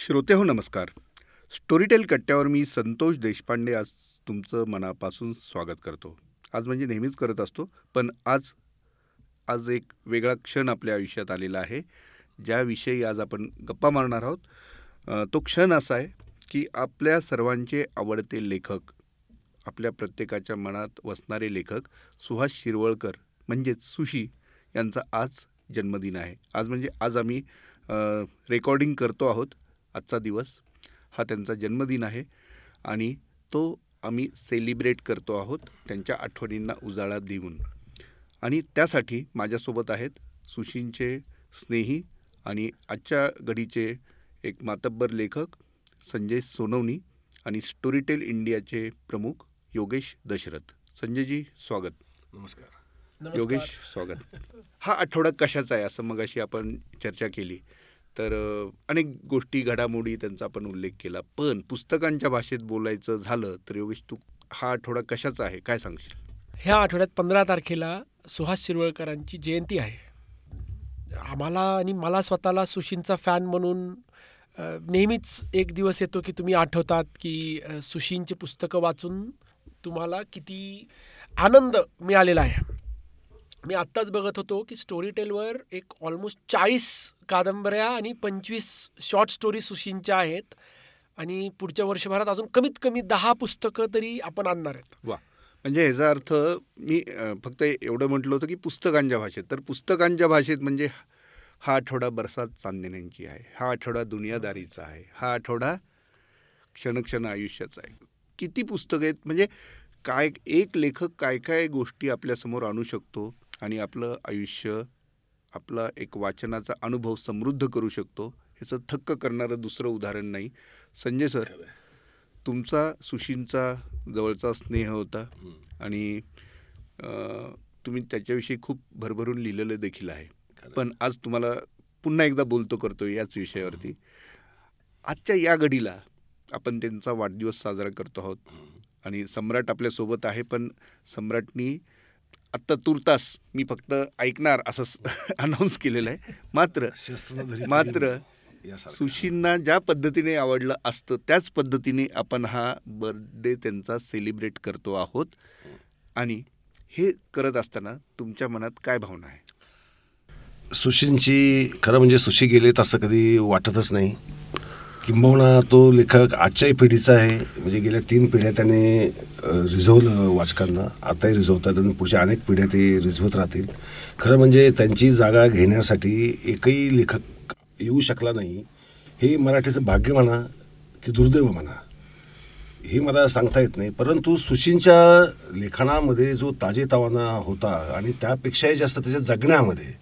श्रोते हो नमस्कार. स्टोरीटेल कट्ट्यावर मी संतोष देशपांडे आज तुमचं मनापासून स्वागत करतो. आज म्हणजे नेहमीच करत असतो पण आज आज एक वेगळा क्षण आपल्या आयुष्यात आलेला आहे ज्याविषयी आज आपण गप्पा मारणार आहोत. तो क्षण असा आहे की आपल्या सर्वांचे आवडते लेखक आपल्या प्रत्येकाच्या मनात वसणारे लेखक सुहास शिरवळकर म्हणजेच सुशी यांचा आज जन्मदिन आहे. आज म्हणजे आज आम्ही रेकॉर्डिंग करतो आहोत. आजचा दिवस. हा त्यांचा जन्मदिन आहे. आणि तो आम्ही सेलिब्रेट करतो आहोत त्यांच्या आठवणींना उजाळा देऊन. आणि त्यासाठी माझ्यासोबत आहेत सुशींचे स्नेही आणि आजच्या घडीचे एक मातब्बर लेखक संजय सोनवणी आणि स्टोरीटेल इंडियाचे प्रमुख योगेश दशरथ. संजयजी स्वागत. नमस्कार. योगेश स्वागत. हा आठवडा कशाचा आहे? असं मगाशी आपण चर्चा केली. तर अनेक गोष्टी घडामोडी त्यांचा आपण उल्लेख केला. पण पुस्तकांच्या भाषेत बोलायचं झालं तर योगेश तू हा आठवडा कशाचा आहे? काय सांगशील? ह्या आठवड्यात पंधरा तारखेला सुहास शिरवळकरांची जयंती आहे. आम्हाला आणि मला स्वतःला सुशींचा फॅन म्हणून नेहमीच एक दिवस येतो की तुम्ही आठवतात की अ, सुशींची पुस्तकं वाचून तुम्हाला किती आनंद मिळालेला आहे. मी आत्ताच बघत होतो की स्टोरी टेलवर एक ऑलमोस्ट चाळीस कादंबऱ्या आणि पंचवीस शॉर्ट स्टोरी सुशींच्या आहेत. आणि पुढच्या वर्षभरात अजून कमीत कमी दहा पुस्तकं तरी आपण आणणार आहेत. वा. म्हणजे ह्याचा अर्थ मी फक्त एवढं म्हटलं होतं की पुस्तकांच्या भाषेत. तर पुस्तकांच्या भाषेत म्हणजे हा आठवडा बरसात चांदण्यांची आहे. हा आठवडा दुनियादारीचा आहे. हा आठवडा क्षणक्षण आयुष्याचा आहे. किती पुस्तकं आहेत? म्हणजे काय एक लेखक काय काय गोष्टी आपल्यासमोर आणू शकतो आणि आपलं आयुष्य आपला एक वाचनाचा अनुभव समृद्ध करू शकतो ह्याचं थक्क करणारं दुसरं उदाहरण नाही. संजय सर तुमचा सुशींचा जवळचा स्नेह होता आणि तुम्ही त्याच्याविषयी खूप भरभरून लिहिलेलं देखील आहे. पण आज तुम्हाला पुन्हा एकदा बोलतो करतो याच विषयावरती. आजच्या या घडीला आपण त्यांचा वाढदिवस साजरा करतो आहोत. आणि सम्राट आपल्यासोबत आहे पण सम्राटनी आत्ता तुर्तास मी फक्त ऐकणार असं अनाऊन्स केलेलं आहे. मात्र मात्र. सुशींना ज्या पद्धतीने आवडलं असतं त्याच पद्धतीने आपण हा बर्थडे त्यांचा सेलिब्रेट करतो आहोत. आणि हे करत असताना तुमच्या मनात काय भावना आहे? सुशींची खरं म्हणजे सुशी गेले तसं कधी वाटतच नाही. किंबहुना तो लेखक आजच्याही पिढीचा आहे. म्हणजे गेल्या तीन पिढ्या त्याने रिझवलं वाचकांना. आताही रिझवतात आणि पुढच्या अनेक पिढ्या ते रिझवत राहतील. खरं म्हणजे त्यांची जागा घेण्यासाठी एकही लेखक येऊ शकला नाही. हे मराठीचं भाग्य म्हणा की दुर्दैव म्हणा हे मला सांगता येत नाही. परंतु सुशींच्या लेखनामध्ये जो ताजेतवाना होता आणि त्यापेक्षाही जास्त त्याच्या जगण्यामध्ये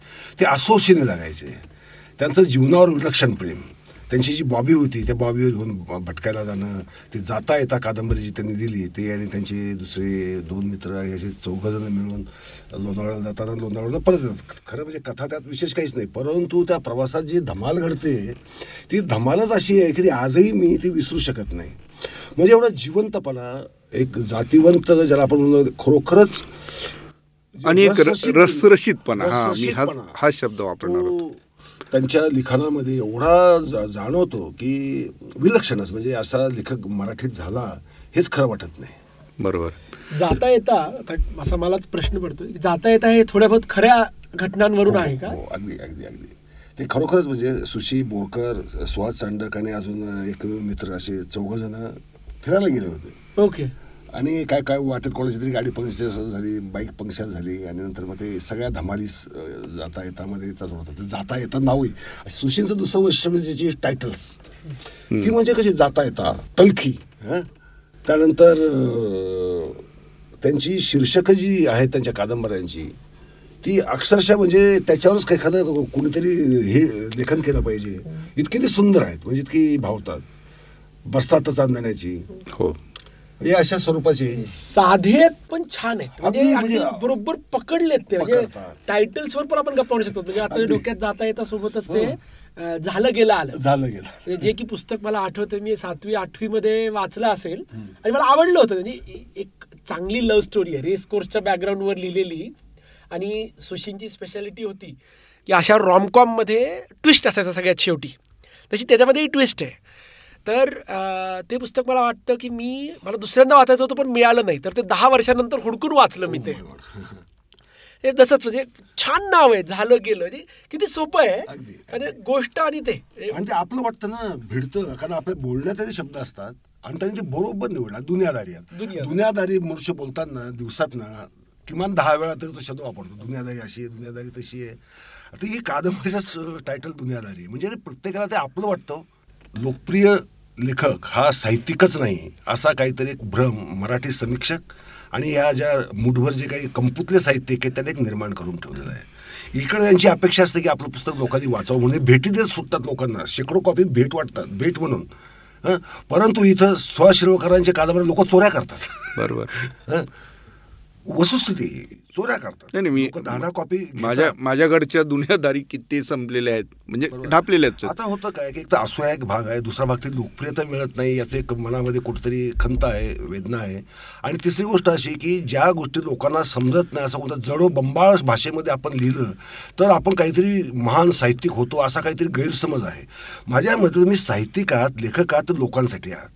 ते असोशीने जगायचे त्यांचं जीवनावर विलक्षण प्रेम. त्यांची जी बॉबी होती त्या बॉबीवर घेऊन भटकायला जाणं ते जाता येता कादंबरी जी त्यांनी दिली ते आणि त्यांचे दुसरे दोन मित्र आणि असे चौघजणं मिळून लोणावळ्याला जाताना लोणावळ्याला परत येतात. खरं म्हणजे कथा त्यात विशेष काहीच नाही परंतु त्या प्रवासात जी धमाल घडते ती धमालच अशी आहे की ती आजही मी ती विसरू शकत नाही. म्हणजे एवढा जिवंतपणा एक जातीवंत ज्याला आपण म्हणतो खरोखरच आणि एक रसरशीतपणा हा शब्द वापरणार त्यांच्या लिखाणामध्ये एवढा जा- जाणवतो की विलक्षणच. म्हणजे असा लेखक मराठीत झाला हेच खरं वाटत नाही. बरोबर. जाता येता असा मलाच प्रश्न पडतो जाता येता हे थोड्या बहुत खऱ्या घटनांवरून आहे का? हो, अगदी अगदी अगदी. ते खरोखरच म्हणजे सुशी बोरकर सुहास चांडक आणि अजून एक मित्र असे चौघ जण फिरायला गेले होते. ओके. आणि काय काय वाटत कोणाची तरी गाडी पंक्चर झाली बाईक पंक्चर झाली आणि नंतर मग ते सगळ्या धमाली अं, जाता येतामध्ये होतं. ते जाता येता नाव आहे. सुशीलचं दुसरं वैशिष्ट्य म्हणजे त्याची टायटल्स ती म्हणजे कशी जाता येता? तलखी. हं? त्यानंतर त्यांची शीर्षकं जी आहेत त्यांच्या कादंबऱ्यांची ती अक्षरशः म्हणजे त्याच्यावरच एखादं कुणीतरी हे लेखन केलं पाहिजे. इतकी ती सुंदर आहेत. म्हणजे इतकी भावतात. बरसात चांदण्याची हो. हे अशा स्वरूपाचे. साधे आहेत पण छान आहेत. म्हणजे अगदी म्हणजे बरोबर पकडलेत ते. म्हणजे पकडतात. टायटल्स वर पण आपण गप्पा मारू शकतो. म्हणजे आता अगदी. डोक्यात जाता येता सोबतच ते हो. अं, झालं गेलं आलं. झालं गेलं. म्हणजे जे की पुस्तक मला आठवतं मी सातवी आठवी मध्ये वाचलं असेल. आणि मला आवडलं होतं. म्हणजे ए- एक चांगली लव्ह स्टोरी आहे. रेस कोर्सच्या बॅकग्राऊंडवर लिहिलेली. आणि सुशींची स्पेशालिटी होती की अशा रॉमकॉममध्ये ट्विस्ट असायचा सगळ्यात शेवटी. तशी त्याच्यामध्येही ट्विस्ट आहे. तर ते पुस्तक मला वाटतं की मी मला दुसऱ्यांदा वाचायचं होतं पण मिळालं नाही. तर ते दहा वर्षानंतर हुडकून वाचलं मी ते. हे तसंच म्हणजे छान नाव आहे झालं गेलं. म्हणजे किती सोपं आहे. अगदी. आणि गोष्ट आणि ते. आणि ते आपलं वाटतं ना भिडतं कारण आपल्या बोलण्यात ते शब्द असतात. आणि त्यांनी ते बरोबर निवडला दुनियादारी. दुनियादारी. मनुष्य बोलताना दिवसात ना किमान दहा वेळा तरी तो शब्द वापरतो. दुनियादारी अशी आहे दुनियादारी तशी आहे. आता ही कादंबरीचाच टायटल दुनियादारी. म्हणजे प्रत्येकाला ते आपलं वाटतं. लोकप्रिय लेखक हा साहित्यिकच नाही असा काहीतरी एक भ्रम मराठी समीक्षक आणि या ज्या मुठभर जे काही कंपुतले साहित्यिक आहेत त्याने एक निर्माण करून ठेवलेलं आहे. इकडे त्यांची अपेक्षा असते की आपलं पुस्तक लोकांनी वाचावं म्हणजे भेटी देत सुटतात लोकांना शेकडो कॉपी भेट वाटतात भेट म्हणून? परंतु इथं सुहास शिरवकरांचे कादंबरी लोक चोऱ्या करतात. बरोबर. वस्तुस्थिती चोऱ्या करतात. नाही मी दहा कॉपी. माझ्या माझ्याकडच्या दुनियादारी किती संपलेल्या आहेत म्हणजे ढापलेल्या आहेत. आता होतं काय की एक तर असूया एक भाग आहे दुसरा भाग ती लोकप्रियता मिळत नाही याचे एक मनामध्ये कुठेतरी खंत आहे वेदना आहे. आणि तिसरी गोष्ट अशी की ज्या गोष्टी लोकांना समजत नाही असं कोणतं जडो बंबाळ भाषेमध्ये आपण लिहिलं तर आपण काहीतरी महान साहित्यिक होतो असा काहीतरी गैरसमज आहे. माझ्या मते तुम्ही साहित्यिक आहात लेखक आहात तर लोकांसाठी आहात.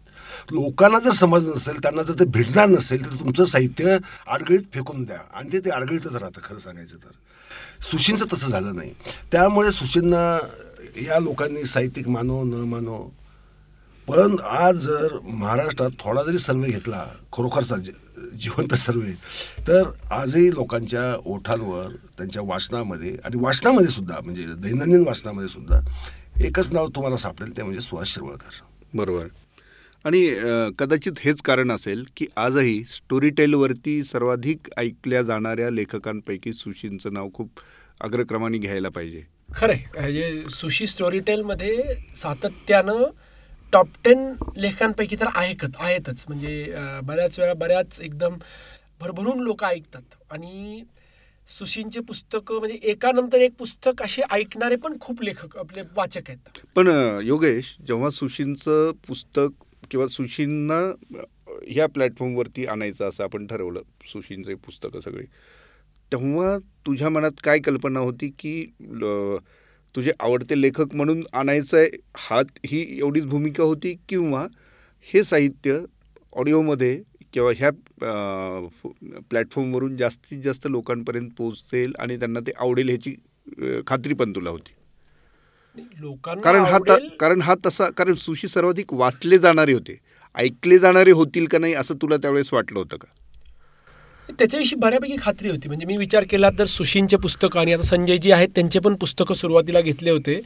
लोकांना जर समज नसेल त्यांना जर ते भेटणार नसेल तर तुमचं साहित्य आडगळीत फेकून द्या. आणि ते ते आडगळीतच राहतं खरं सांगायचं तर. सुशींचं तसं झालं नाही. त्यामुळे सुशींना या लोकांनी साहित्यिक मानो न मानो. पण आज जर महाराष्ट्रात थोडा जरी सर्वे घेतला खरोखरचा जिवंत सर्वे तर आजही लोकांच्या ओठांवर त्यांच्या वाचनामध्ये आणि वाचनामध्ये सुद्धा म्हणजे दैनंदिन वाचनामध्ये सुद्धा एकच नाव तुम्हाला सापडेल ते म्हणजे सुहास शिरवळकर. बरोबर. आणि कदाचित हेच कारण असेल की आजही स्टोरी टेलवरती सर्वाधिक ऐकल्या जाणाऱ्या लेखकांपैकी सुशींचं नाव खूप अग्रक्रमाने घ्यायला पाहिजे. खरंय. म्हणजे सुशी स्टोरीटेलमध्ये सातत्यानं टॉप टेन लेखांपैकी तर आहेतच आहेतच. म्हणजे बऱ्याच वेळा बऱ्याच एकदम भरभरून लोक ऐकतात. आणि सुशींचे पुस्तकं म्हणजे एकानंतर एक पुस्तक असे ऐकणारे पण खूप लेखक आपले वाचक आहेत. पण योगेश जेव्हा सुशींचं पुस्तक किंवा सुशींना ह्या प्लॅटफॉर्मवरती आणायचं असं आपण ठरवलं सुशींचे पुस्तकं सगळी. तेव्हा तुझ्या मनात काय कल्पना होती की ल- तुझे आवडते लेखक म्हणून आणायचं आहे हात ही एवढीच भूमिका होती किंवा हे साहित्य ऑडिओमध्ये किंवा ह्या प्लॅटफॉर्मवरून जास्तीत जास्त लोकांपर्यंत पोहोचेल आणि त्यांना ते आवडेल ह्याची खात्री पण तुला होती? लोकांना कारण हा कारण हा तसा कारण सुशी सर्वाधिक वाचले जाणारे होते. ऐकले जाणारे होतील का नाही असं तुला त्यावेळेस वाटलं होतं का? त्याच्याविषयी बऱ्यापैकी खात्री होती. म्हणजे मी विचार केला तर सुशींचे पुस्तकं आणि आता संजयजी आहेत त्यांचे पण पुस्तकं सुरुवातीला घेतले होते.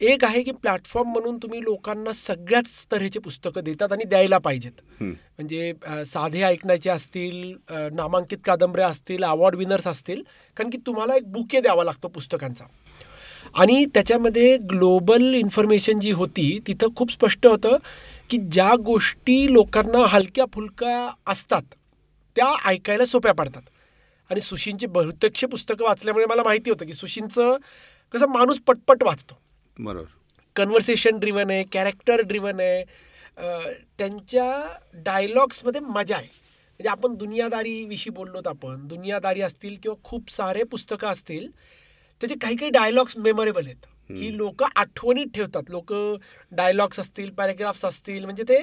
एक आहे की प्लॅटफॉर्म म्हणून तुम्ही लोकांना सगळ्याच तऱ्हेचे पुस्तकं देतात आणि द्यायला पाहिजेत. म्हणजे साधे ऐकण्याचे असतील नामांकित कादंबऱ्या असतील अवॉर्ड विनर्स असतील कारण की तुम्हाला एक बुके द्यावा लागतो पुस्तकांचा. आणि त्याच्यामध्ये ग्लोबल इन्फॉर्मेशन जी होती तिथं खूप स्पष्ट होतं की ज्या गोष्टी लोकांना हलक्या फुलक्या असतात त्या ऐकायला सोप्या पडतात. आणि सुशींचे बहुतेकशे पुस्तकं वाचल्यामुळे मला माहिती होतं की सुशींचं कसं माणूस पटपट वाचतो. बरोबर. कन्व्हर्सेशन ड्रिवन आहे कॅरेक्टर ड्रिवन आहे त्यांच्या डायलॉग्समध्ये मजा आहे. म्हणजे आपण दुनियादारीविषयी बोललोत आपण दुनियादारी असतील किंवा खूप सारे पुस्तकं असतील त्याचे काही काही डायलॉग्स मेमोरेबल आहेत. की लोक आठवणीत ठेवतात. लोक डायलॉग्स असतील पॅराग्राफ्स असतील म्हणजे ते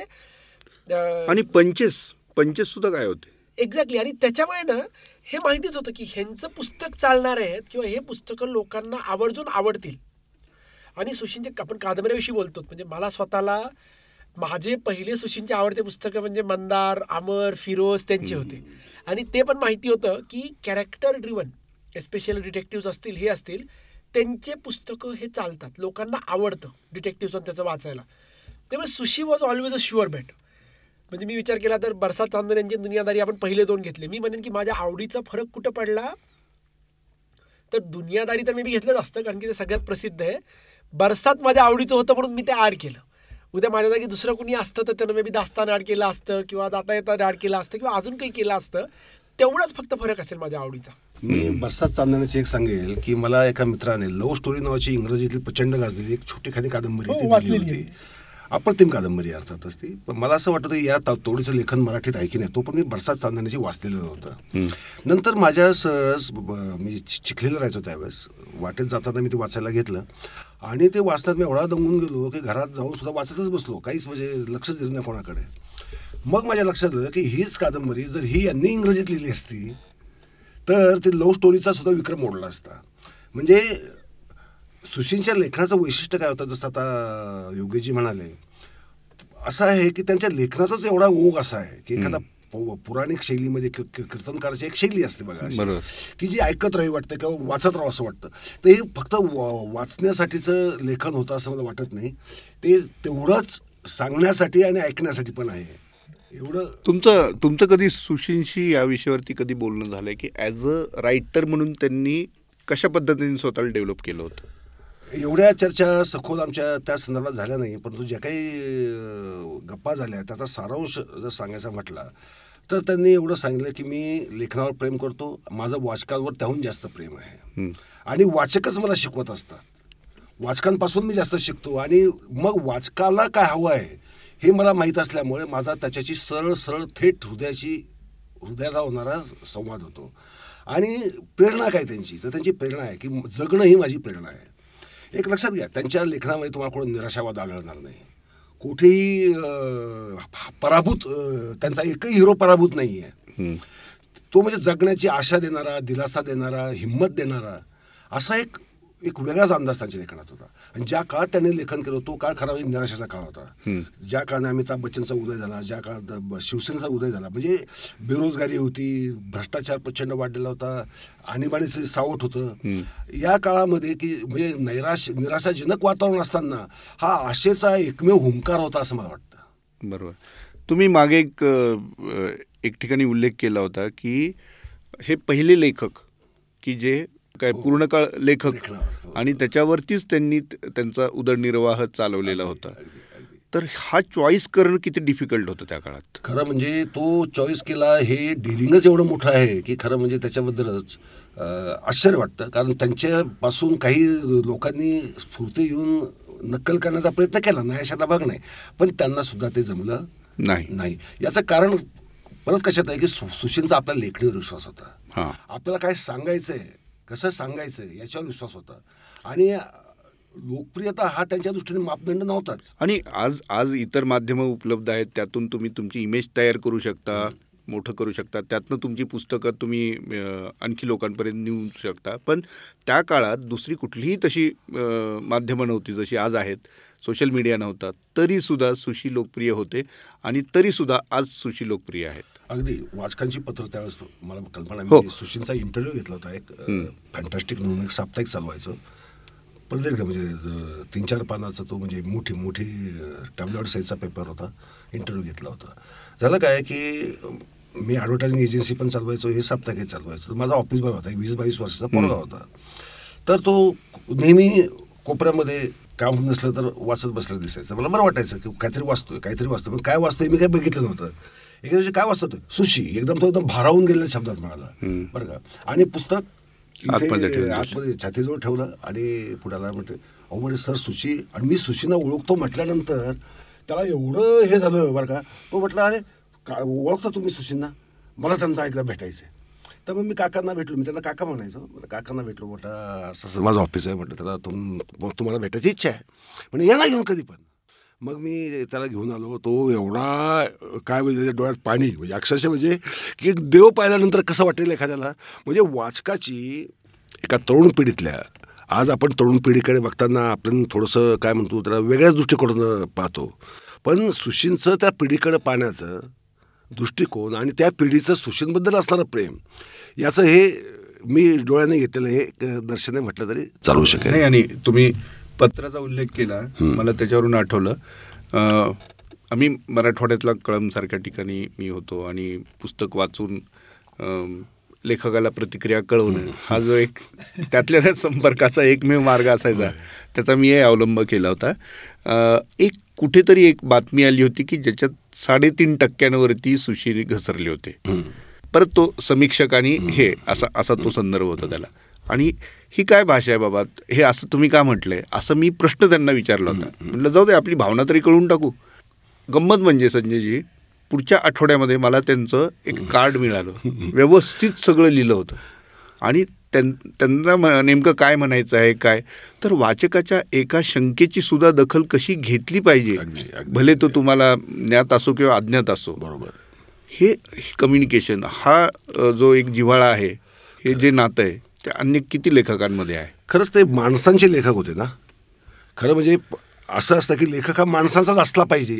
आणि पंचेस पंचेस सुद्धा काय होते? एक्झॅक्टली आणि त्याच्यामुळे ना हे माहितीच होतं की ह्यांचं पुस्तक चालणार आहेत किंवा हे पुस्तकं लोकांना आवर्जून आवडतील. आणि सुशींचे आपण कादंबऱ्याविषयी बोलतो म्हणजे मला स्वतःला माझे पहिले सुशींचे आवडते पुस्तकं म्हणजे मंदार अमर फिरोज त्यांचे होते. आणि ते पण माहिती होतं की कॅरेक्टर ड्रिवन स्पेशल डिटेक्टिव्ह असतील हे असतील त्यांचे पुस्तकं हे चालतात. लोकांना आवडतं डिटेक्टिव्ह त्याचं वाचायला. त्यामुळे Sushi was always a sure bet म्हणजे मी विचार केला तर बरसात चांदन यांची दुनियादारी आपण पहिले दोन घेतले. मी म्हणेन की माझ्या आवडीचा फरक कुठं पडला? तर दुनियादारी तर मी बी घेतलंच असतं कारण की ते सगळ्यात प्रसिद्ध आहे. बरसात माझ्या आवडीचं होतं म्हणून मी ते ॲड केलं. उद्या माझ्या जागी दुसरं कुणी असतं तर त्यानं मे बी दास्तान ॲड केलं असतं किंवा दाता येता ॲड केलं असतं किंवा अजून काही केलं असतं तेवढाच फक्त फरक असेल माझ्या आवडीचा. मी बरसात चांदण्याची एक सांगेल की मला एका मित्राने लव्ह स्टोरी नावाची इंग्रजीतली प्रचंड गाजलेली एक छोटी खाली कादंबरी हो, होती. अप्रतिम कादंबरी अर्थातच ती पण मला असं वाटतं या तोडीचं लेखन मराठीत ऐकी नाही तो पण मी बरसात चांदण्याची वाचलेलं होतं. नंतर माझ्या सहज मी चिखलीला राहायचो त्यावेळेस. वाटेत जाताना मी ते वाचायला घेतलं. आणि ते वाचतात मी एवढा दंगून गेलो की घरात जाऊन सुद्धा वाचतच बसलो. काहीच म्हणजे लक्षच दिलं नाही कोणाकडे. मग माझ्या लक्षात आलं की हीच कादंबरी जर ही यांनी इंग्रजीत लिहिली असती तर ते लव्ह स्टोरीचा सुद्धा विक्रम मोडला असता. म्हणजे सुशीलच्या लेखनाचं वैशिष्ट्य काय होतं? जसं आता योगीजी म्हणाले असं आहे की त्यांच्या लेखनातच एवढा ओघ असा आहे की एखादा पौराणिक शैलीमध्ये कीर्तनकाराची एक शैली असते बघा. की जी ऐकत राहावी वाटतं किंवा वाचत राहावं असं वाटतं. तर हे फक्त वाचण्यासाठीचं लेखन होतं असं मला वाटत नाही. ते तेवढंच सांगण्यासाठी आणि ऐकण्यासाठी पण आहे. एवढं तुमचं तुमचं कधी सुशीलशी या विषयावरती कधी बोलणं झालंय की ॲज अ रायटर म्हणून त्यांनी कशा पद्धतीने स्वतःला डेव्हलप केलं होतं? एवढ्या चर्चा सखोल आमच्या त्या संदर्भात झाल्या नाही परंतु ज्या काही गप्पा झाल्या त्याचा सारांश जर सांगायचा म्हटला तर त्यांनी एवढं सांगितलं की मी लेखनावर प्रेम करतो माझं वाचकांवर त्याहून जास्त प्रेम आहे. आणि वाचकच मला शिकवत असतात. वाचकांपासून मी जास्त शिकतो आणि मग वाचकाला काय हवं आहे हे मला माहीत असल्यामुळे माझा त्याच्याशी सरळ सरळ थेट हृदयाची हृदयाला होणारा संवाद होतो. आणि प्रेरणा काय त्यांची? तर त्यांची प्रेरणा आहे की जगणं ही माझी प्रेरणा आहे. एक लक्षात घ्या त्यांच्या लेखनामध्ये तुम्हाला कोण निराशावाद आढळणार नाही. कुठेही पराभूत त्यांचा एकही हिरो पराभूत नाही आहे. तो म्हणजे जगण्याची आशा देणारा दिलासा देणारा हिंमत देणारा असा एक एक वेगळाच अंदाज त्यांच्या लेखनात होता. आणि ज्या काळात त्यांनी लेखन केलं तो काळ खरा म्हणजे निराशेचा काळ होता. ज्या काळाने अमिताभ बच्चनचा उदय झाला ज्या काळात शिवसेनेचा उदय झाला म्हणजे बेरोजगारी होती भ्रष्टाचार प्रचंड वाढलेला होता आणीबाणीचं सावट होतं. या काळामध्ये की म्हणजे नैराश निराशाजनक वातावरण असताना हा आशेचा एकमेव हुंकार होता असं मला वाटतं. बरोबर. तुम्ही मागे एक एक ठिकाणी उल्लेख केला होता की हे पहिले लेखक की जे काय पूर्णकाळ लेखक. लेखनावर, हो. आणि त्याच्यावरतीच त्यांनी त्यांचा उदरनिर्वाह चालवलेला होता. तर हा चॉईस करणं किती डिफिकल्ट होतं त्या काळात? खरं म्हणजे तो चॉईस केला हे डिरिंगच एवढं मोठं आहे की खरं म्हणजे त्याच्याबद्दलच आश्चर्य वाटतं. कारण त्यांच्यापासून काही लोकांनी स्फूर्ती येऊन नक्कल करण्याचा प्रयत्न केला. नाही अशातला भाग नाही. पण त्यांना सुद्धा ते जमलं नाही. नाही. याचं कारण परत कशात आहे की सु सुशीलचा आपल्या लेखणीवर विश्वास होता. हां. आपल्याला काय सांगायचंय कसं सांगायचं याच्यावर विश्वास होता. आणि लोकप्रियता हा त्यांच्या दृष्टीने मापदंड नव्हताच. आणि आज आज इतर माध्यमं उपलब्ध आहेत त्यातून तुम्ही तुमची इमेज तयार करू शकता मोठं करू शकता त्यातनं तुमची पुस्तकं तुम्ही आणखी लोकांपर्यंत नेऊ शकता. पण त्या काळात दुसरी कुठलीही तशी माध्यमं नव्हती जशी आज आहेत. सोशल मीडिया नव्हता. तरीसुद्धा सुशी लोकप्रिय होते आणि तरीसुद्धा आज सुशी लोकप्रिय आहेत. अगदी वाचकांची पत्र त्यावेळेस मला कल्पना हो. सुशीलचा इंटरव्ह्यू घेतला होता. एक फॅन्टॅस्टिक म्हणून एक साप्ताहिक चालवायचं. प्रदीर्घ म्हणजे तीन चार पानाचा तो म्हणजे मोठी मोठी टॅबलॉइड साईजचा पेपर होता. इंटरव्ह्यू घेतला होता. झालं काय की मी ॲडव्हर्टायझिंग एजन्सी पण चालवायचो हे साप्ताहिक चालवायचो. माझा ऑफिस बॉय होता एक वीस बावीस वर्षाचा पोरगा होता. तर तो नेहमी कोपऱ्यामध्ये काम नसलं तर वाचत बसलं दिसायचं. मला बरं वाटायचं की काहीतरी वाचतोय काहीतरी वाचतोय. पण काय वाचतोय मी काय बघितलं नव्हतं. एका दिवशी काय वाचतो? सुशी. एकदम तो एकदम भारावून गेलेल्या शब्दात म्हणाला बरं का? आणि पुस्तक आतमध्ये छातीजवळ ठेवलं आणि पुढाला म्हटलं अहो म्हणजे सर सुशी आणि मी सुशीना ओळखतो म्हटल्यानंतर त्याला एवढं हे झालं बरं का? तो म्हटलं अरे का ओळखता तुम्ही सुशींना? मला त्यांना एकदा भेटायचं तर मग मी काकांना भेटलो. मी त्यांना काका म्हणायचो. म्हटलं काकांना भेटलो. म्हटलं असं माझं ऑफिस आहे. म्हटलं त्याला तुम तुम्हाला भेटायची इच्छा आहे. म्हणजे या ना घेऊन कधी पण. मग मी त्याला घेऊन आलो. तो एवढा काय म्हणजे त्याच्या डोळ्यात पाणी. म्हणजे अक्षरशः म्हणजे की देव पाहिल्यानंतर कसं वाटेल एखाद्याला? म्हणजे वाचकाची एका तरुण पिढीतल्या आज आपण तरुण पिढीकडे बघताना आपण थोडंसं काय म्हणतो त्याला वेगळ्याच दृष्टिकोनातून पाहतो. पण सुशींचं त्या पिढीकडे पाहण्याचं दृष्टिकोन आणि त्या पिढीचं सुशींबद्दल असणारं प्रेम याचं हे मी डोळ्याने घेतलेलं हे एक दर्शने म्हटलं तरी चालू शकेल. नाही आणि तुम्ही पत्राचा उल्लेख केला मला त्याच्यावरून आठवलं. आम्ही मराठवाड्यातला कळमसारख्या ठिकाणी मी होतो आणि पुस्तक वाचून लेखकाला प्रतिक्रिया कळवणं हा जो एक त्यातल्या त्यात संपर्काचा एकमेव मार्ग असायचा. त्याचा मी अवलंब केला होता. एक कुठेतरी एक बातमी आली होती की ज्याच्यात साडेतीन टक्क्यांवरती सुशी घसरले होते. परत तो समीक्षक आणि हे असा असा तो संदर्भ होता त्याला. आणि ही काय भाषा आहे बाबा? हे असं तुम्ही का म्हटलंय असं मी प्रश्न त्यांना विचारला होता. म्हटलं जाऊ दे आपली भावना तरी कळून टाकू. गंमत म्हणजे संजयजी पुढच्या आठवड्यामध्ये मला त्यांचं एक कार्ड मिळालं. व्यवस्थित सगळं लिहिलं होतं. आणि त्यां त्यांना नेमकं काय म्हणायचं आहे काय? तर वाचकाच्या एका शंकेची सुद्धा दखल कशी घेतली पाहिजे. भले तो तुम्हाला ज्ञात असो किंवा अज्ञात असो. बरोबर. हे कम्युनिकेशन हा जो एक जिव्हाळा आहे हे जे नातं आहे ते अन्य किती लेखकांमध्ये आहे? खरंच ते माणसांचे लेखक होते ना. खरं म्हणजे असं असतं की लेखक हा माणसांचाच असला पाहिजे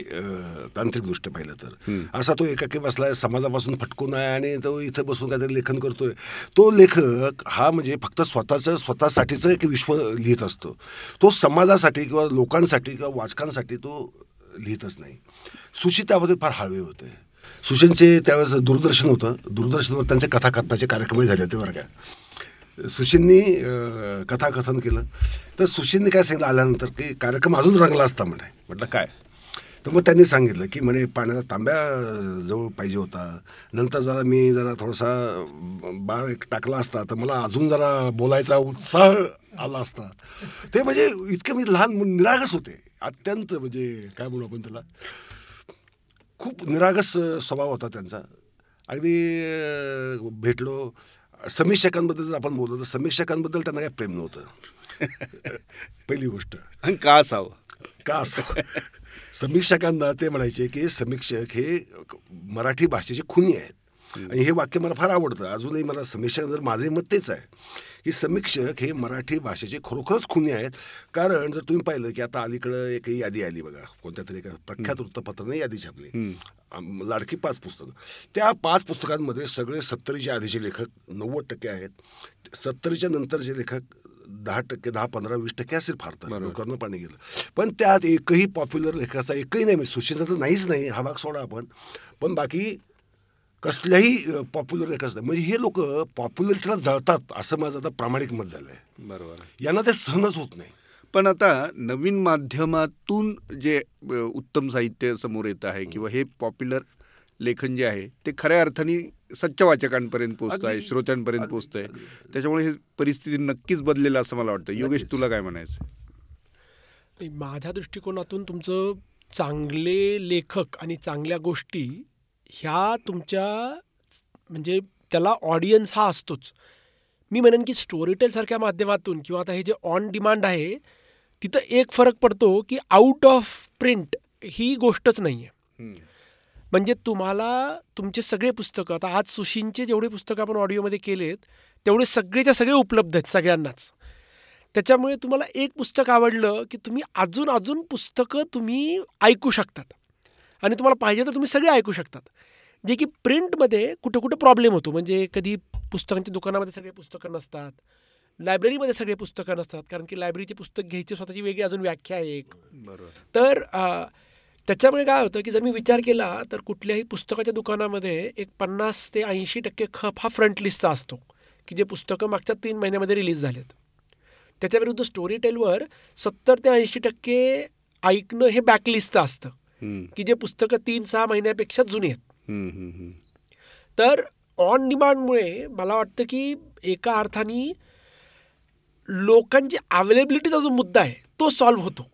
तांत्रिकदृष्ट्या पाहिलं तर. असा तो एकाकी बसलाय समाजापासून फटकून आहे आणि तो इथं बसून काहीतरी लेखन करतोय. तो लेखक हा म्हणजे फक्त स्वतःचं स्वतःसाठीचं एक विश्व लिहित असतो. तो समाजासाठी किंवा लोकांसाठी किंवा वाचकांसाठी तो लिहितच नाही. सुशी त्यामध्ये फार हळवे होते. सुशींचे त्यावेळेस दूरदर्शन होतं. दूरदर्शनवर त्यांचे कथाकथनाचे कार्यक्रमही झाले होते बरं का. सुशिननी कथाकथन केलं. तर सुशिननी काय सांगितलं आल्यानंतर की कार्यक्रम अजून रंगला असता म्हणे. म्हटलं काय? तर मग त्यांनी सांगितलं की म्हणे पाण्याचा तांब्या जवळ पाहिजे होता. नंतर जरा मी जरा थोडासा बार एक टाकला असता. तर मला अजून जरा बोलायचा उत्साह आला असता. ते म्हणजे इतके मी लहान निरागस होते. अत्यंत म्हणजे काय म्हणू आपण त्याला? खूप निरागस स्वभाव होता त्यांचा. अगदी भेटलो. समीक्षकांबद्दल जर आपण बोललो तर समीक्षकांबद्दल त्यांना काही प्रेम नव्हतं. पहिली गोष्ट. आणि का असावं? का असं समीक्षकांना ते म्हणायचे की समीक्षक हे मराठी भाषेचे खुनी आहेत. आणि हे वाक्य मला फार आवडतं. अजूनही मला समीक्षक माझे मत तेच आहे की समीक्षक हे मराठी भाषेचे खरोखरच खुनी आहेत. कारण जर तुम्ही पाहिलं की आता अलीकडं एक यादी आली बघा कोणत्या तरी एका प्रख्यात वृत्तपत्राने यादी छापली. लाडकी पाच पुस्तकं. त्या पाच पुस्तकांमध्ये सगळे सत्तरीच्या आधीचे लेखक नव्वद टक्के आहेत. सत्तरीच्या नंतरचे लेखक दहा टक्के दहा पंधरा वीस टक्के असेल फार तर. लोकांना पाणी गेलं. पण त्यात एकही पॉप्युलर लेखकाचा एकही नाही म्हणजे सुशीलचा तर नाहीच नाही. हा भाग सोडा आपण. पण बाकी कसल्याही पॉप्युलर नाही म्हणजे हे लोक पॉप्युलरिटीला जळतात असं माझं आता प्रामाणिक मत झालं आहे बरोबर. यांना ते सहनच होत नाही. पण आता नवीन माध्यमातून जे उत्तम साहित्य समोर येत आहे किंवा हे पॉप्युलर लेखन जे आहे ते खऱ्या अर्थाने सच्च्या वाचकांपर्यंत पोहोचत आहे. श्रोत्यांपर्यंत पोहोचत आहे. त्याच्यामुळे हे परिस्थिती नक्कीच बदलेलं असं मला वाटतं. योगेश. तुला काय म्हणायचं? नाही, माझ्या दृष्टिकोनातून तुमचं चांगले लेखक आणि चांगल्या गोष्टी ह्या तुमच्या म्हणजे त्याला ऑडियन्स हा असतोच. मी म्हणेन की स्टोरीटेलसारख्या माध्यमातून किंवा आता हे जे ऑन डिमांड आहे तिथं एक फरक पडतो की आउट ऑफ प्रिंट ही गोष्टच नाही आहे म्हणजे तुम्हाला तुमचे सगळे पुस्तकं आता आज सुशींचे जेवढे पुस्तकं आपण ऑडिओमध्ये केलेत तेवढे सगळेच्या सगळे उपलब्ध आहेत सगळ्यांनाच. त्याच्यामुळे तुम्हाला एक पुस्तक आवडलं की तुम्ही अजून अजून पुस्तकं तुम्ही ऐकू शकतात. आणि तुम्हाला पाहिजे तर तुम्ही सगळे ऐकू शकतात. जे की प्रिंटमध्ये कुठं कुठं प्रॉब्लेम होतो. म्हणजे कधी पुस्तकांच्या दुकानामध्ये सगळे पुस्तकं नसतात. लायब्ररीमध्ये सगळे पुस्तकं नसतात. कारण की लायब्ररीचे पुस्तक घ्यायची स्वतःची वेगळी अजून व्याख्या आहे एक. बरोबर. तर त्याच्यामुळे काय होतं की जर मी विचार केला तर कुठल्याही पुस्तकाच्या दुकानामध्ये एक पन्नास ते ऐंशी टक्के खप हा फ्रंट लिस्टचा असतो. की जे पुस्तकं मागच्या तीन महिन्यामध्ये रिलीज झालेत. त्याच्याविरुद्ध स्टोरी टेलवर सत्तर ते ऐंशी टक्के ऐकणं हे बॅकलिस्टचं असतं. की जे पुस्तकं तीन सहा महिन्यापेक्षा जुनी आहेत. तर ऑन डिमांडमुळे मला वाटतं की एका अर्थाने लोकांची अवेलेबिलिटीचा जो मुद्दा आहे तो सॉल्व्ह होतो.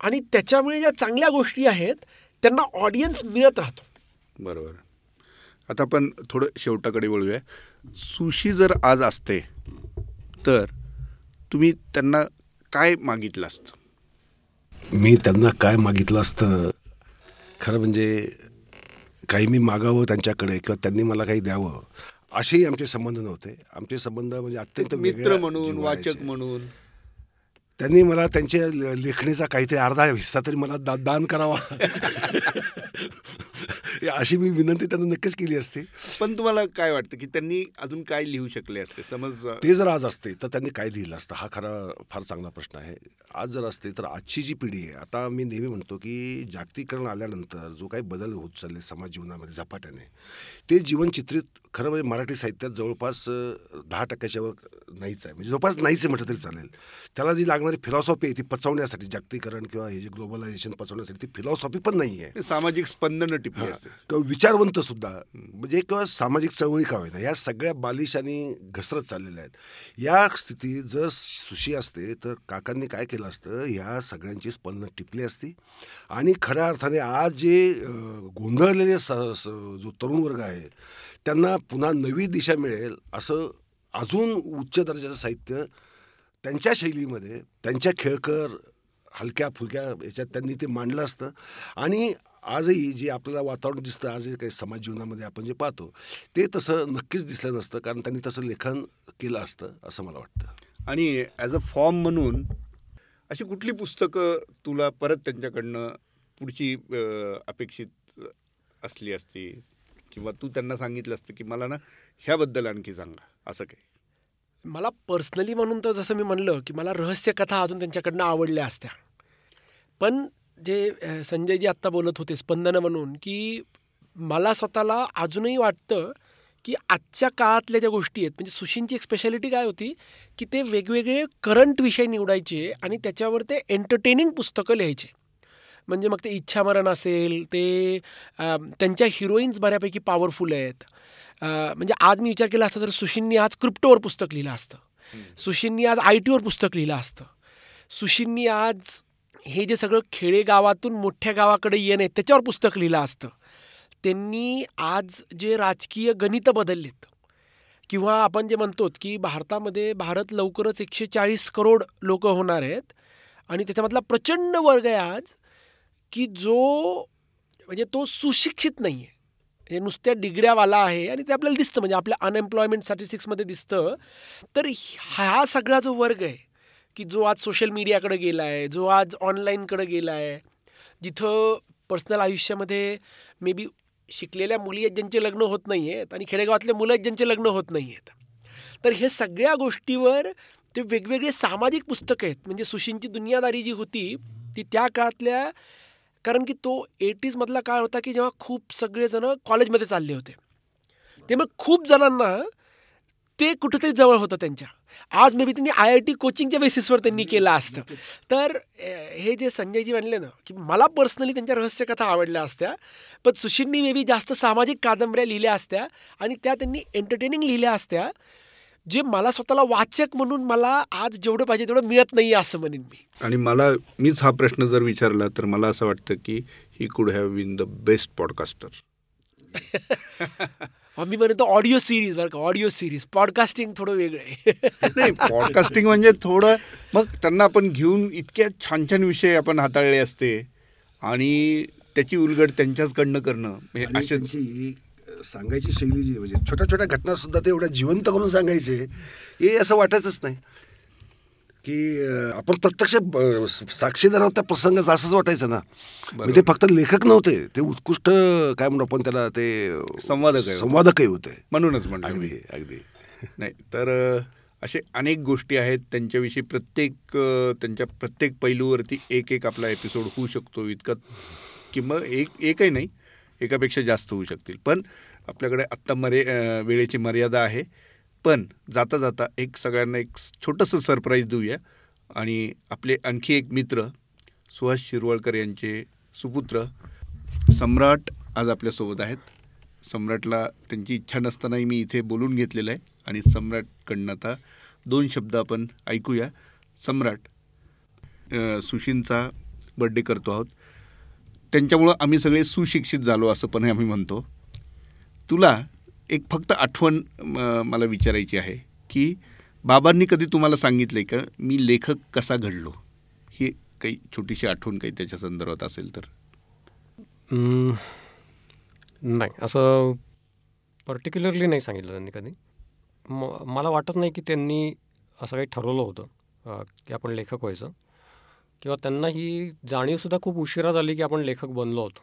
आणि त्याच्यामुळे ज्या चांगल्या गोष्टी आहेत त्यांना ऑडियन्स मिळत राहतो. बरोबर. आता आपण थोडं शेवटाकडे वळूया. सुशी जर आज असते तर तुम्ही त्यांना काय मागितलं असतं? मी त्यांना काय मागितलं असतं? खरं म्हणजे काही मी मागावं त्यांच्याकडे किंवा त्यांनी मला काही द्यावं असेही आमचे संबंध नव्हते. आमचे संबंध म्हणजे अत्यंत मित्र म्हणून. वाचक म्हणून. त्यांनी मला त्यांच्या लेखणीचा काहीतरी अर्धा हिस्सा तरी मला दा, दान करावा. अशी मी विनंती त्यांना नक्कीच केली असती. पण तुम्हाला काय वाटतं की त्यांनी अजून काय लिहू शकले असते? समज ते जर आज असते तर त्यांनी काय लिहिलं असतं? हा खरा फार चांगला प्रश्न आहे. आज जर असते तर आजची जी पिढी आहे आता मी नेहमी म्हणतो की जागतिकरण आल्यानंतर जो काही बदल होत चालले समाज जीवनामध्ये झपाट्याने ते जीवन चित्रित खरं म्हणजे मराठी साहित्यात जवळपास दहा टक्क्याच्या वर नाहीच आहे. म्हणजे जवळपास नाहीच आहे म्हटलं तरी चालेल. त्याला जी लागणारी फिलॉसॉफी आहे ती पचवण्यासाठी जागतिकरण किंवा हे जे ग्लोबलायझेशन पचवण्यासाठी ती फिलॉसॉफी पण नाही आहे. सामाजिक स्पंदन टिपली. असते किंवा विचारवंत सुद्धा म्हणजे किंवा सामाजिक चळवळी का होईना या सगळ्या बालिशांनी घसरत चाललेल्या आहेत. या स्थितीत जर सुशी असते तर काकांनी काय केलं असतं ह्या सगळ्यांची स्पंदन टिपली असती. आणि खऱ्या अर्थाने आज जे गोंधळलेले स स- जो तरुण वर्ग आहे त्यांना पुन्हा नवी दिशा मिळेल असं अजून उच्च दर्जाचं साहित्य त्यांच्या शैलीमध्ये त्यांच्या खेळकर हलक्या फुलक्या याच्यात त्यांनी ते मांडलं असतं. आणि आजही जे आपल्याला वातावरण दिसतं आजही काही समाज जीवनामध्ये आपण जे पाहतो ते तसं नक्कीच दिसलं नसतं कारण त्यांनी तसं लेखन केलं असतं असं मला वाटतं. आणि ॲज अ फॉर्म म्हणून अशी कुठली पुस्तकं तुला परत त्यांच्याकडनं पुढची अपेक्षित असली असती? किंवा तू त्यांना सांगितलं असतं की मला ना ह्याबद्दल आणखी सांगा असं काही? मला पर्सनली म्हणून तर जसं मी म्हणलं की मला रहस्यकथा अजून त्यांच्याकडनं आवडल्या असत्या. पण जे संजयजी आत्ता बोलत होते स्पंदनं म्हणून की मला स्वतःला अजूनही वाटतं की आजच्या काळातल्या ज्या गोष्टी आहेत म्हणजे सुशींची एक स्पेशालिटी काय होती की ते वेगवेगळे करंट विषय निवडायचे आणि त्याच्यावर ते एंटरटेनिंग पुस्तकं लिहायचे. म्हणजे मग ते इच्छामरण असेल ते त्यांच्या हिरोईन्स बऱ्यापैकी पॉवरफुल आहेत. म्हणजे आज मी विचार केला असता तर सुशींनी आज क्रिप्टोवर पुस्तक लिहिलं असतं. सुशींनी आज आय टीवर पुस्तक लिहिलं असतं. सुशींनी आज हे जे सगळं खेडेगावातून मोठ्या गावाकडे येणं आहे त्याच्यावर पुस्तक लिहिलं असतं. त्यांनी आज जे राजकीय गणितं बदललेत किंवा आपण जे म्हणतो की भारतामध्ये भारत लवकरच एकशे चाळीस करोड लोक होणार आहेत आणि त्याच्यामधला प्रचंड वर्ग आहे आज की जो म्हणजे तो सुशिक्षित नाही आहे हे नुसत्या डिग्र्यावाला आहे आणि ते आपल्याला दिसतं म्हणजे आपल्या अनएम्प्लॉयमेंट स्टॅटिस्टिक्समध्ये दिसतं. तर हा सगळा जो वर्ग आहे की जो आज सोशल मीडियाकडे गेला आहे जो आज ऑनलाईनकडे गेला आहे जिथं पर्सनल आयुष्यामध्ये मे बी शिकलेल्या मुली आहेत ज्यांचे लग्न होत नाही आहेत आणि खेडेगावातले मुलं आहेत ज्यांचे लग्न होत नाही आहेत तर हे सगळ्या गोष्टीवर ते वेगवेगळे सामाजिक पुस्तकं आहेत. म्हणजे सुशींची दुनियादारी जी होती ती त्या काळातल्या कारण की तो एटीजमधला काळ होता की जेव्हा खूप सगळेजणं कॉलेजमध्ये चालले होते. ते मग खूप जणांना ते कुठेतरी जवळ होतं त्यांच्या. आज मे बी त्यांनी आय आय टी कोचिंगच्या बेसिसवर त्यांनी केलं असतं. तर हे जे संजयजी म्हणले ना की मला पर्सनली त्यांच्या रहस्यकथा आवडल्या असत्या पण सुशींनी मे बी जास्त सामाजिक कादंबऱ्या लिहिल्या असत्या आणि त्या त्यांनी एंटरटेनिंग लिहिल्या असत्या जे मला स्वतःला वाचक म्हणून मला आज जेवढं पाहिजे तेवढं मिळत नाही असं म्हणेन मी. आणि मला मीच हा प्रश्न जर विचारला तर मला असं वाटतं की ही could have been the best podcaster मी म्हणतो ऑडिओ सिरीज बरं का ऑडिओ सिरीज पॉडकास्टिंग थोडं वेगळं आहे. नाही पॉडकास्टिंग म्हणजे थोडं मग त्यांना आपण घेऊन इतक्या छान छान विषय आपण हाताळले असते आणि त्याची उलगड त्यांच्याचकडनं करणं म्हणजे त्यांची सांगायची शैली जी म्हणजे छोट्या छोट्या घटना सुद्धा ते एवढ्या जिवंत करून सांगायचे हे असं वाटायचंच नाही. की आपण प्रत्यक्ष साक्षीदार त्या प्रसंगाचं असंच वाटायचं ना. म्हणजे ते फक्त लेखक नव्हते ते उत्कृष्ट काय म्हणू आपण त्याला ते संवादक आहे. संवादकही होते. म्हणूनच म्हणलं अगदी. अगदी. नाही तर असे अनेक गोष्टी आहेत त्यांच्याविषयी प्रत्येक त्यांच्या प्रत्येक पैलूवरती एक एक आपला एपिसोड होऊ शकतो. इतकं किंवा एक एकही नाही एकापेक्षा जास्त होऊ शकतील. पण आपल्याकडे आत्ता मरे अ, वेळेची मर्यादा आहे. पण जाता जाता एक सगळ्यांना एक छोटंसं सरप्राईज देऊया. आणि आपले आणखी एक मित्र सुहास शिरवळकर यांचे सुपुत्र सम्राट आज आपल्यासोबत आहेत. सम्राटला त्यांची इच्छा नसतानाही मी इथे बोलून घेतलेलं आहे. आणि सम्राटकडनं आता दोन शब्द आपण ऐकूया. सम्राट सुशींचा बड्डे करतो आहोत. त्यांच्यामुळं आम्ही सगळे सुशिक्षित झालो असं पण आम्ही म्हणतो. तुला एक फक्त आठवण मला विचारायची आहे की बाबांनी कधी तुम्हाला सांगितलं का मी लेखक कसा घडलो? ही काही छोटीशी आठवण काही त्याच्या संदर्भात असेल तर. नाही असं पर्टिक्युलरली नाही सांगितलं त्यांनी कधी. म मला वाटत नाही की त्यांनी असं काही ठरवलं होतं की आपण लेखक व्हायचं. किंवा त्यांना ही जाणीवसुद्धा खूप उशिरा झाली की आपण लेखक बनलो आहोत.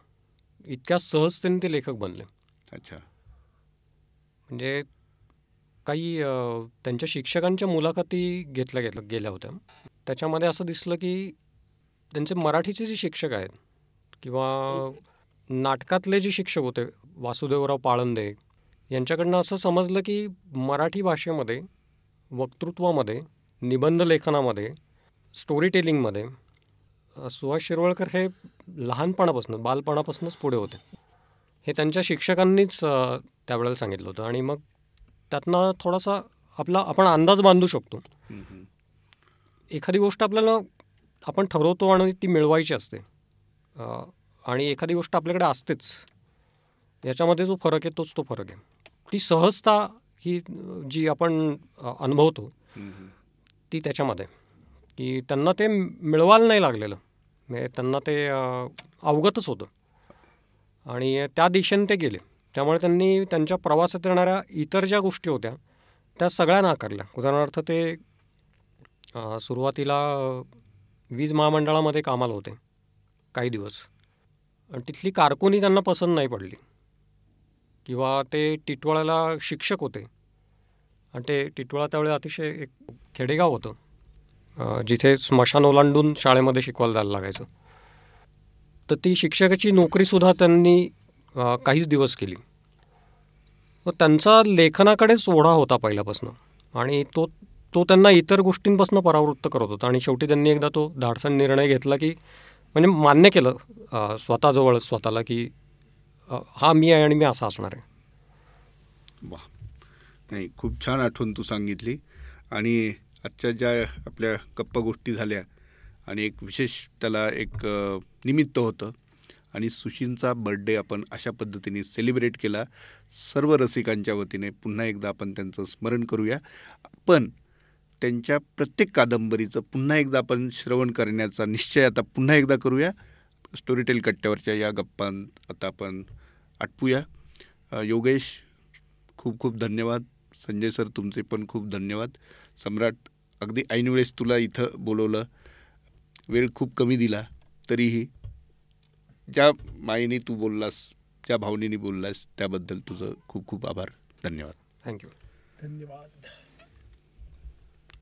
इतक्या सहजतेने ते लेखक बनले. अच्छा. म्हणजे काही त्यांच्या शिक्षकांच्या मुलाखती घेतल्या घेतल्या गेल्या होत्या. त्याच्यामध्ये असं दिसलं की त्यांचे मराठीचे जे शिक्षक आहेत किंवा नाटकातले जे शिक्षक होते वासुदेवराव पाळंदे यांच्याकडनं असं समजलं की मराठी भाषेमध्ये वक्तृत्वामध्ये निबंध लेखनामध्ये स्टोरी टेलिंगमध्ये सुहास शिरवळकर हे लहानपणापासून बालपणापासूनच पुढे होते. हे त्यांच्या शिक्षकांनीच त्यावेळेला सांगितलं होतं. आणि मग त्यातनं थोडासा आपला आपण अंदाज बांधू शकतो. एखादी गोष्ट आपल्याला आपण ठरवतो आणि ती मिळवायची असते. आणि एखादी गोष्ट आपल्याकडे असतेच. याच्यामध्ये जो फरक आहे तोच तो फरक आहे. ती सहजता ही जी आपण अनुभवतो. ती त्याच्यामध्ये. की त्यांना ते मिळवायला नाही लागलेलं. म्हणजे त्यांना ते अवगतच होतं. आणि त्या दिशेने ते गेले. त्यामुळे त्यांनी त्यांच्या प्रवासात येणाऱ्या इतर ज्या गोष्टी होत्या त्या सगळ्या नाकारल्या. उदाहरणार्थ ते सुरुवातीला वीज महामंडळामध्ये कामाला होते. काही दिवस. आणि तिथली कारकुनी त्यांना पसंत नाही पडली. किंवा ते टिटवाळ्याला शिक्षक होते. आणि ते टिटवाळा त्यावेळी अतिशय एक खेडेगाव होतं. जिथे स्मशान ओलांडून शाळेमध्ये शिकवायला जायला लागायचं. तर ती शिक्षकाची नोकरीसुद्धा त्यांनी काहीच दिवस केली. व त्यांचा लेखनाकडेच ओढा होता पहिल्यापासून. आणि तो तो त्यांना इतर गोष्टींपासून परावृत्त करत होता. आणि शेवटी त्यांनी एकदा तो धाडसण निर्णय घेतला की म्हणजे मान्य केलं स्वतःजवळ स्वतःला की हा मी आहे आणि मी असा असणार आहे. वा नाही खूप छान आठवण तू सांगितली. आणि आजच्या ज्या आपल्या गप्पा गोष्टी झाल्या आणि एक विशेष त्याला एक निमित्त होतं. आणि सुशीलचा बर्थडे आपण अशा पद्धतीने सेलिब्रेट केला. सर्व रसिकांच्या वतीने पुन्हा एकदा आपण त्यांचं स्मरण करूया. पण त्यांच्या प्रत्येक कादंबरीचं पुन्हा एकदा आपण श्रवण करण्याचा निश्चय आता पुन्हा एकदा करूया. स्टोरीटेल कट्ट्यावरच्या या गप्पां आता आपण आटपूया. योगेश खूप खूप धन्यवाद. संजय सर तुमचे पण खूप धन्यवाद. सम्राट अगदी ऐनवेळेस तुला इथं बोलवलं. वेळ खूप कमी दिला तरीही ज्या मायेने तू बोललास ज्या भावनेने बोललास त्याबद्दल तुझं खूप खूप आभार. धन्यवाद. थँक्यू धन्यवाद.